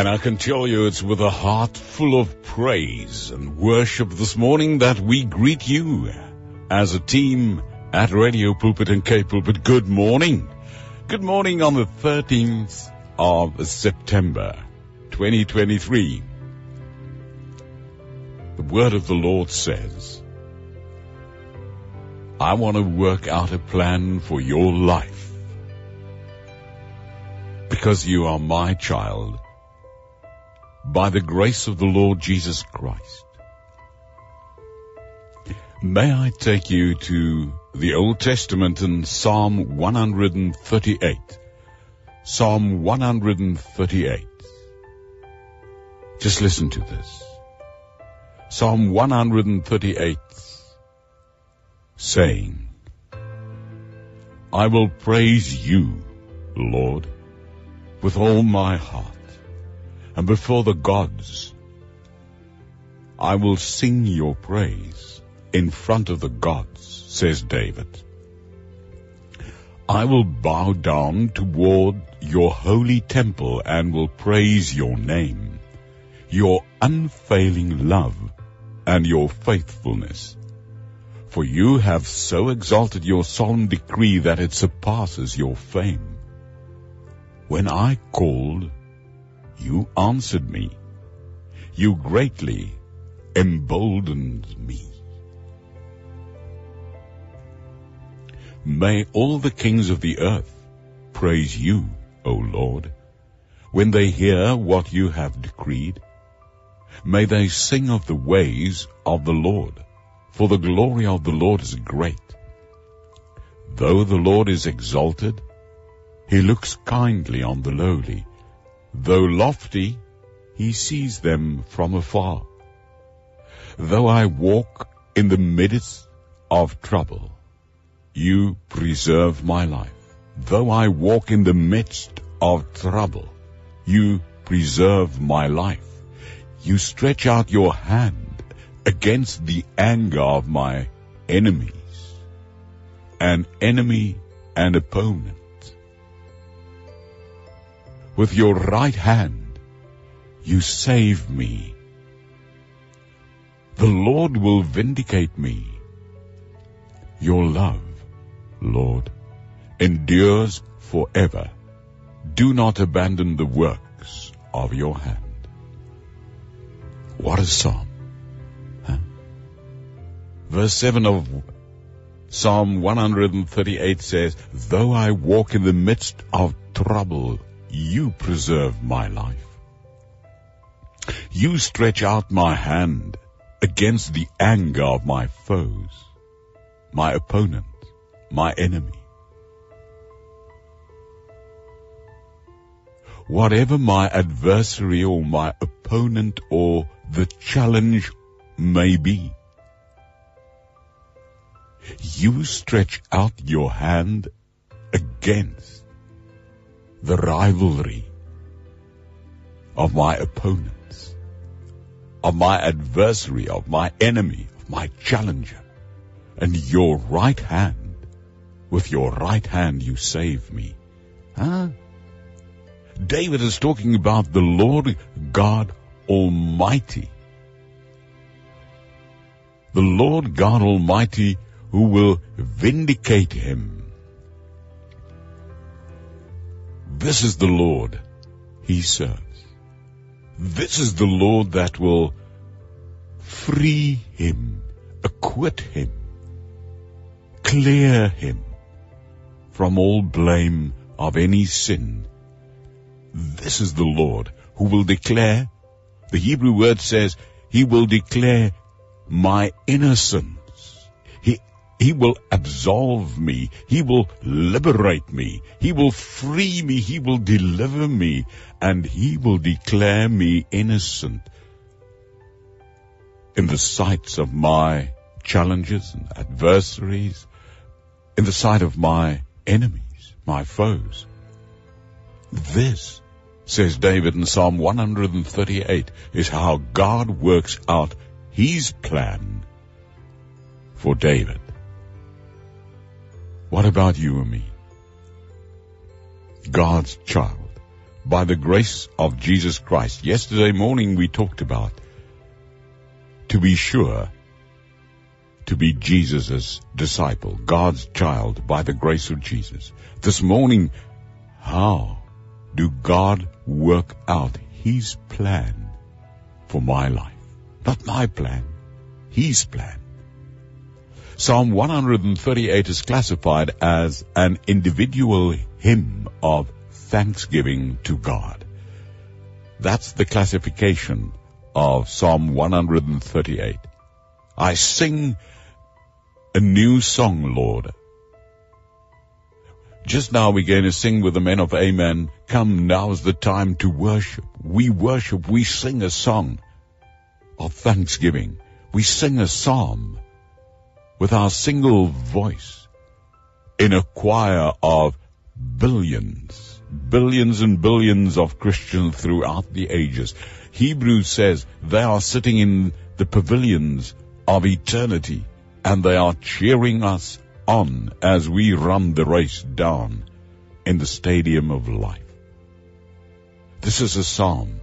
And I can tell you it's with a heart full of praise and worship this morning that we greet you as a team at Radio Pulpit and K Pulpit. Good morning. Good morning on the 13th of September 2023. The word of the Lord says, I want to work out a plan for your life because you are my child by the grace of the Lord Jesus Christ. May I take you to the Old Testament in Psalm 138. Psalm 138. Just listen to this. Psalm 138 saying, I will praise you, Lord, with all my heart and before the gods. I will sing your praise in front of the gods, says David. I will bow down toward your holy temple and will praise your name, your unfailing love and your faithfulness. For you have so exalted your solemn decree that it surpasses your fame. When I called, you answered me. You greatly emboldened me. May all the kings of the earth praise you, O Lord, when they hear what you have decreed. May they sing of the ways of the Lord, for the glory of the Lord is great. Though the Lord is exalted, he looks kindly on the lowly. Though lofty, he sees them from afar. Though I walk in the midst of trouble, you preserve my life. Though I walk in the midst of trouble, you preserve my life. You stretch out your hand against the anger of my enemies, an enemy and opponent. With your right hand, you save me. The Lord will vindicate me. Your love, Lord, endures forever. Do not abandon the works of your hand. What a psalm. Huh? Verse 7 of Psalm 138 says, Though I walk in the midst of trouble, you preserve my life. You stretch out my hand against the anger of my foes, my opponent, my enemy. Whatever my adversary or my opponent or the challenge may be, you stretch out your hand against the rivalry of my opponents, of my adversary, of my enemy, of my challenger. And your right hand, with your right hand you save me. Huh? David is talking about the Lord God Almighty. The Lord God Almighty who will vindicate him This is the Lord he serves. This is the Lord that will free him, acquit him, clear him from all blame of any sin. This is the Lord who will declare, the Hebrew word says, he will declare my innocence. He will absolve me. He will liberate me. He will free me. He will deliver me. And He will declare me innocent in the sights of my challenges and adversaries, in the sight of my enemies, my foes. This, says David in Psalm 138, is how God works out His plan for David. What about you and me? God's child, by the grace of Jesus Christ. Yesterday morning we talked about to be sure to be Jesus' disciple, God's child by the grace of Jesus. This morning, how do God work out His plan for my life? Not my plan, His plan. Psalm 138 is classified as an individual hymn of thanksgiving to God. That's the classification of Psalm 138. I sing a new song, Lord. Just now we're going to sing with the men of Amen. Come, now's the time to worship. We worship, we sing a song of thanksgiving. We sing a psalm with our single voice in a choir of billions, billions and billions of Christians throughout the ages. Hebrews says they are sitting in the pavilions of eternity and they are cheering us on as we run the race down in the stadium of life. This is a psalm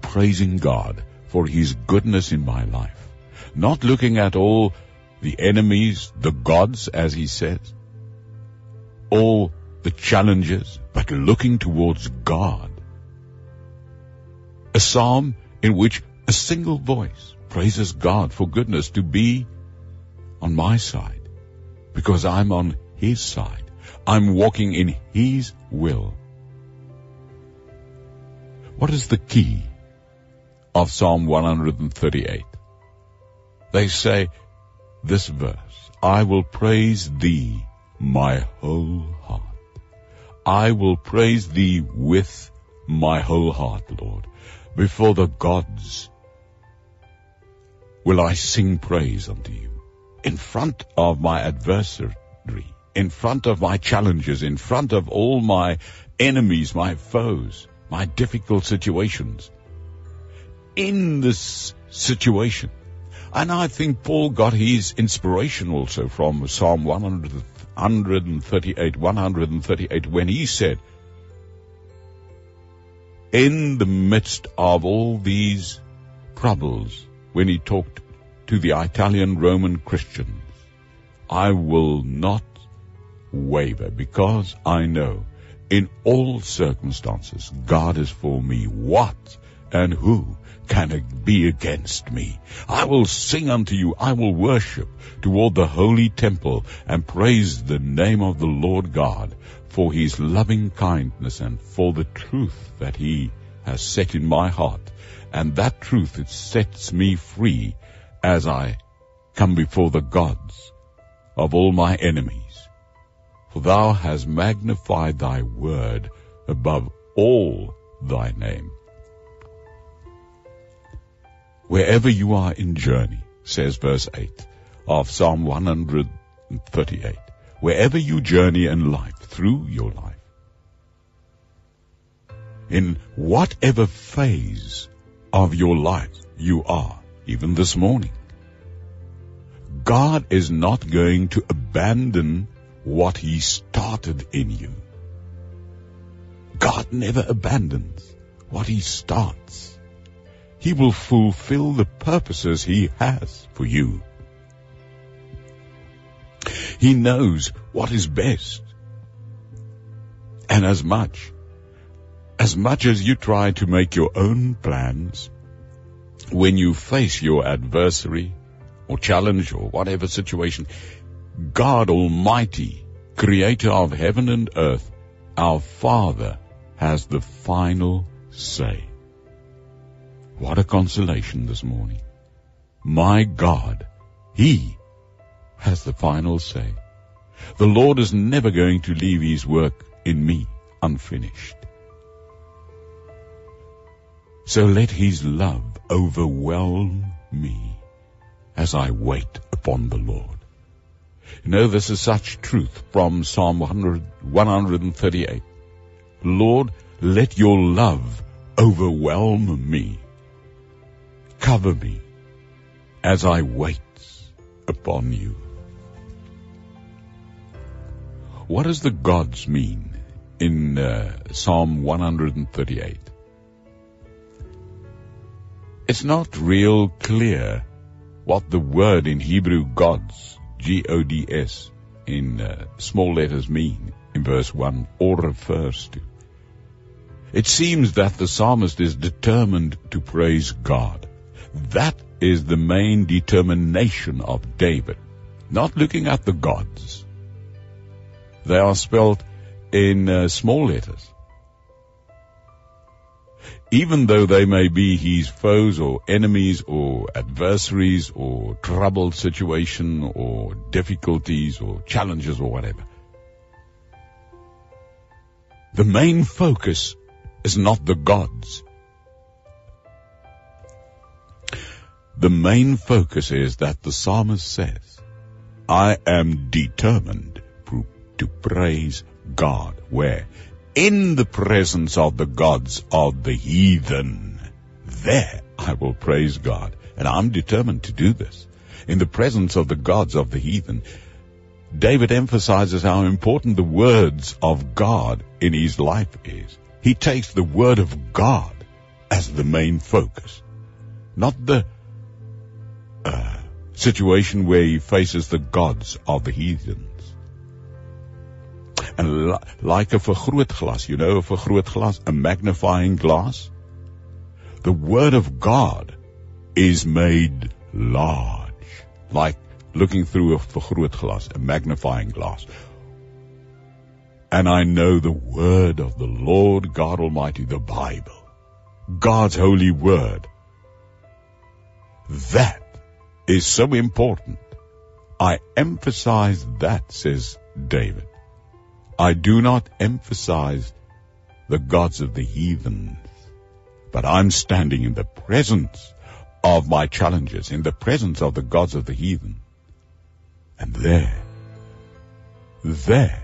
praising God for his goodness in my life, not looking at all the enemies, the gods, as he says, all the challenges, but looking towards God. A psalm in which a single voice praises God for goodness to be on my side because I'm on His side. I'm walking in His will. What is the key of Psalm 138? They say, this verse, I will praise thee my whole heart. I will praise thee with my whole heart, Lord. Before the gods will I sing praise unto you. In front of my adversary, in front of my challenges, in front of all my enemies, my foes, my difficult situations. In this situation, and I think Paul got his inspiration also from Psalm 138, 138, when he said, in the midst of all these troubles, when he talked to the Italian Roman Christians, I will not waver because I know in all circumstances God is for me. What and who can it be against me? I will sing unto you, I will worship toward the holy temple and praise the name of the Lord God for his loving kindness and for the truth that he has set in my heart. And that truth, it sets me free as I come before the gods of all my enemies. For thou hast magnified thy word above all thy name. Wherever you are in journey, says verse 8 of Psalm 138, wherever you journey in life, through your life, in whatever phase of your life you are, even this morning, God is not going to abandon what He started in you. God never abandons what He starts. He will fulfill the purposes He has for you. He knows what is best. And as much, as much as you try to make your own plans, when you face your adversary or challenge or whatever situation, God Almighty, creator of heaven and earth, our Father, has the final say. What a consolation this morning. My God, He has the final say. The Lord is never going to leave His work in me unfinished. So let His love overwhelm me as I wait upon the Lord. You know, this is such truth from Psalm 100, 138. Lord, let your love overwhelm me Cover me as I wait upon you. What does the gods mean in uh, Psalm 138. It's not real clear what the word in Hebrew gods, G-O-D-S, in uh, small letters mean in verse 1 or refers to. It seems that the psalmist is determined to praise God. That is the main determination of David, not looking at the gods. They are spelled in uh, small letters. Even though they may be his foes or enemies or adversaries or troubled situation or difficulties or challenges or whatever. The main focus is not the gods. The main focus is that the psalmist says, I am determined to praise God. Where? In the presence of the gods of the heathen. There I will praise God. And I'm determined to do this. In the presence of the gods of the heathen. David emphasizes how important the words of God in his life is. He takes the word of God as the main focus. Not the uh, situation where he faces the gods of the heathens. And like a vergrootglas, you know, a vergrootglas, a magnifying glass. The word of God is made large, like looking through a vergrootglas, a magnifying glass. And I know the word of the Lord God Almighty, the Bible, God's holy word. That is so important. I emphasize that, says David. I do not emphasize the gods of the heathens, but I'm standing in the presence of my challenges, in the presence of the gods of the heathen. And there, there,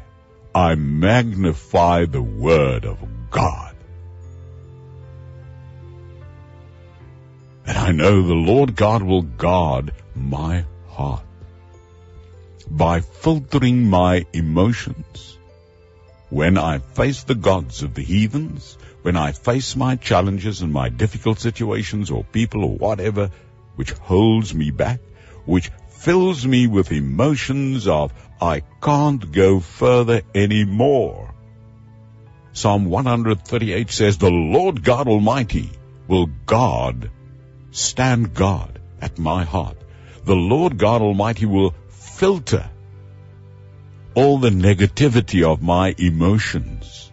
I magnify the word of God. I know the Lord God will guard my heart by filtering my emotions when I face the gods of the heathens, when I face my challenges and my difficult situations or people or whatever which holds me back, which fills me with emotions of I can't go further anymore. Psalm 138 says, The Lord God Almighty will guard, stand guard at my heart. The Lord God Almighty will filter all the negativity of my emotions,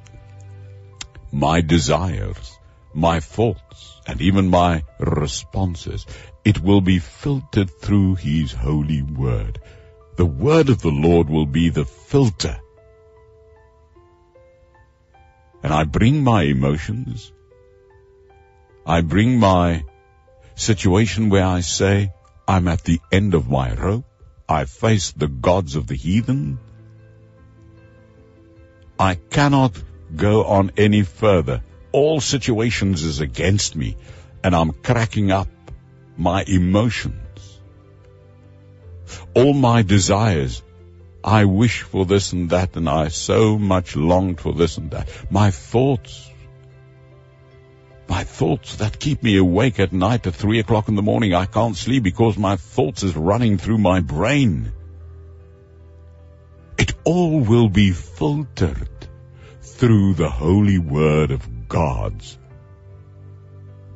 my desires, my thoughts, and even my responses. It will be filtered through His holy word. The word of the Lord will be the filter. And I bring my emotions. I bring my situation where I say, I'm at the end of my rope. I face the gods of the heathen. I cannot go on any further. All situations is against me and I'm cracking up my emotions. All my desires. I wish for this and that and I so much longed for this and that. My thoughts. My thoughts that keep me awake at night at three o'clock in the morning. I can't sleep because my thoughts is running through my brain. It all will be filtered through the holy word of God's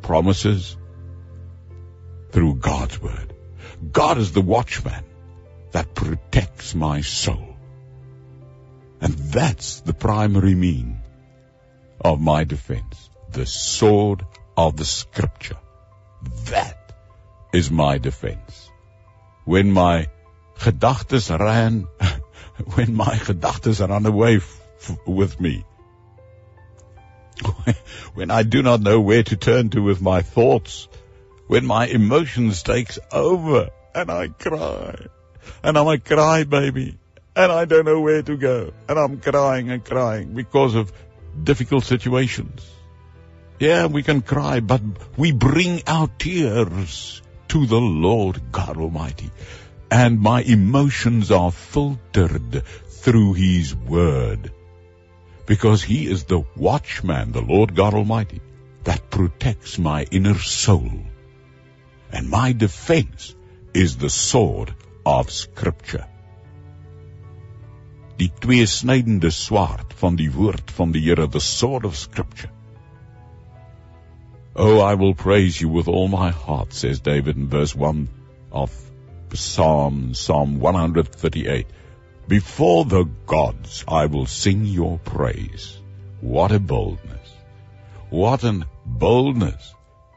promises, through God's word. God is the watchman that protects my soul. And that's the primary mean of my defense. The sword of the scripture. That is my defense. When my gedachtes ran when my gedachtes run away f- with me. when I do not know where to turn to with my thoughts, when my emotions takes over and I cry, and I'm a cry baby, and I don't know where to go, and I'm crying and crying because of difficult situations. Yeah, we can cry, but we bring our tears to the Lord God Almighty and my emotions are filtered through His Word. because he is the watchman, the Lord God Almighty, that protects my inner soul. And my defense is the sword of scripture. Die tweesnydende swaard van die woord van die Here, the sword of scripture. Oh, I will praise you with all my heart, says David in verse 1 of Psalm, Psalm 138. Before the gods I will sing your praise. What a boldness. What an boldness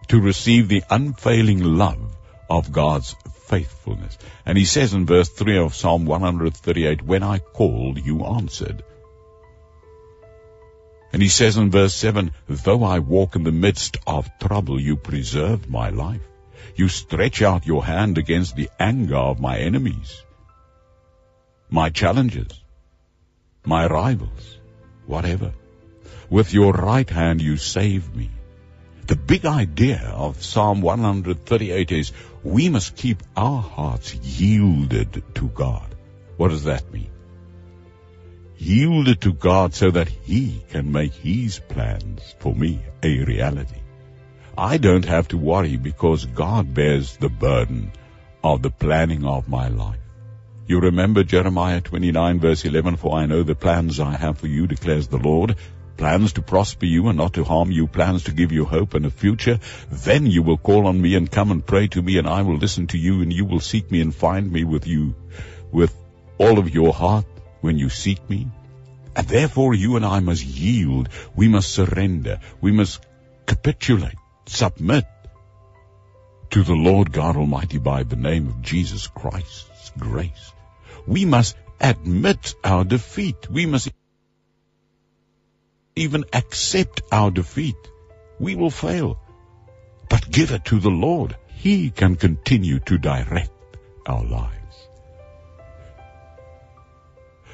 to receive the unfailing love of God's faithfulness. And he says in verse 3 of Psalm 138, When I called, you answered. And he says in verse 7, Though I walk in the midst of trouble, you preserve my life. You stretch out your hand against the anger of my enemies, my challenges, my rivals, whatever. With your right hand you save me. The big idea of Psalm 138 is we must keep our hearts yielded to God. What does that mean? Yielded to God so that He can make His plans for me a reality. I don't have to worry because God bears the burden of the planning of my life. You remember Jeremiah 29 verse 11, for I know the plans I have for you, declares the Lord, plans to prosper you and not to harm you, plans to give you hope and a future, then you will call on me and come and pray to me and I will listen to you and you will seek me and find me with you, with all of your heart when you seek me. And therefore you and I must yield. We must surrender. We must capitulate, submit to the Lord God Almighty by the name of Jesus Christ's grace. We must admit our defeat. We must even accept our defeat, we will fail. But give it to the Lord. He can continue to direct our lives.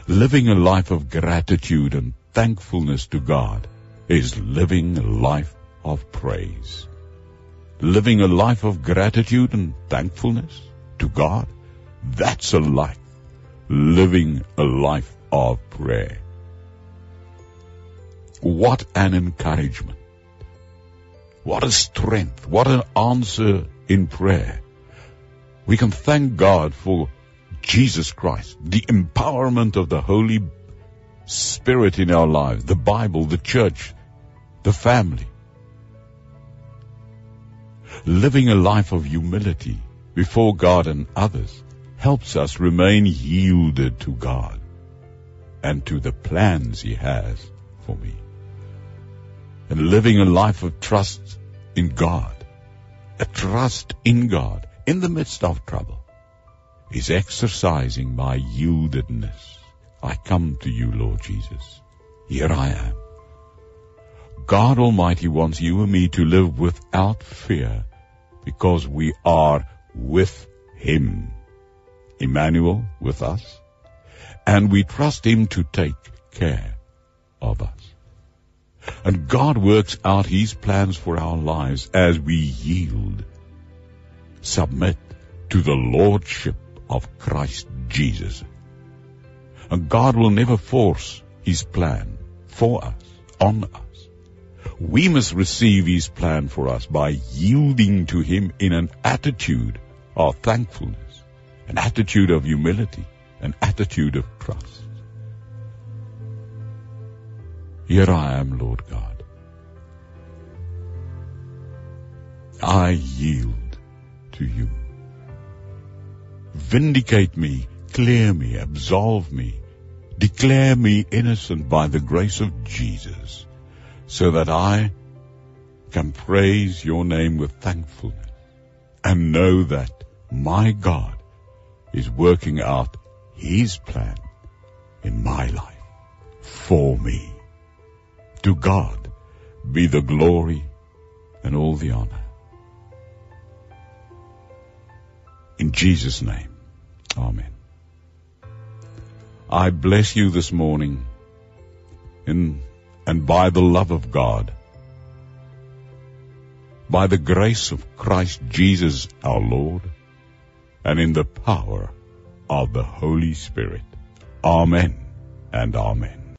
Living a life of gratitude and thankfulness to God is living a life of praise. Living a life of gratitude and thankfulness to God, that's a life. Living a life of prayer. What an encouragement. What a strength. What an answer in prayer. We can thank God for Jesus Christ, the empowerment of the Holy Spirit in our lives, the Bible, the church, the family. Living a life of humility before God and others helps us remain yielded to God and to the plans He has for me and living a life of trust in God, a trust in God in the midst of trouble, is exercising my yieldedness. I come to you, Lord Jesus. Here I am. God Almighty wants you and me to live without fear because we are with Him. Emmanuel with us. And we trust Him to take care of us. And God works out His plans for our lives as we yield, submit to the Lordship of Christ Jesus. And God will never force His plan for us, on us. We must receive His plan for us by yielding to Him in an attitude of thankfulness, an attitude of humility, an attitude of trust. Here I am, Lord God. I yield to you. Vindicate me, clear me, absolve me, declare me innocent by the grace of Jesus, so that I can praise your name with thankfulness and know that my God is working out his plan in my life for me. To God be the glory and all the honor. In Jesus' name, Amen. I bless you this morning in, and by the love of God, by the grace of Christ Jesus our Lord, and in the power of the Holy Spirit. Amen and Amen.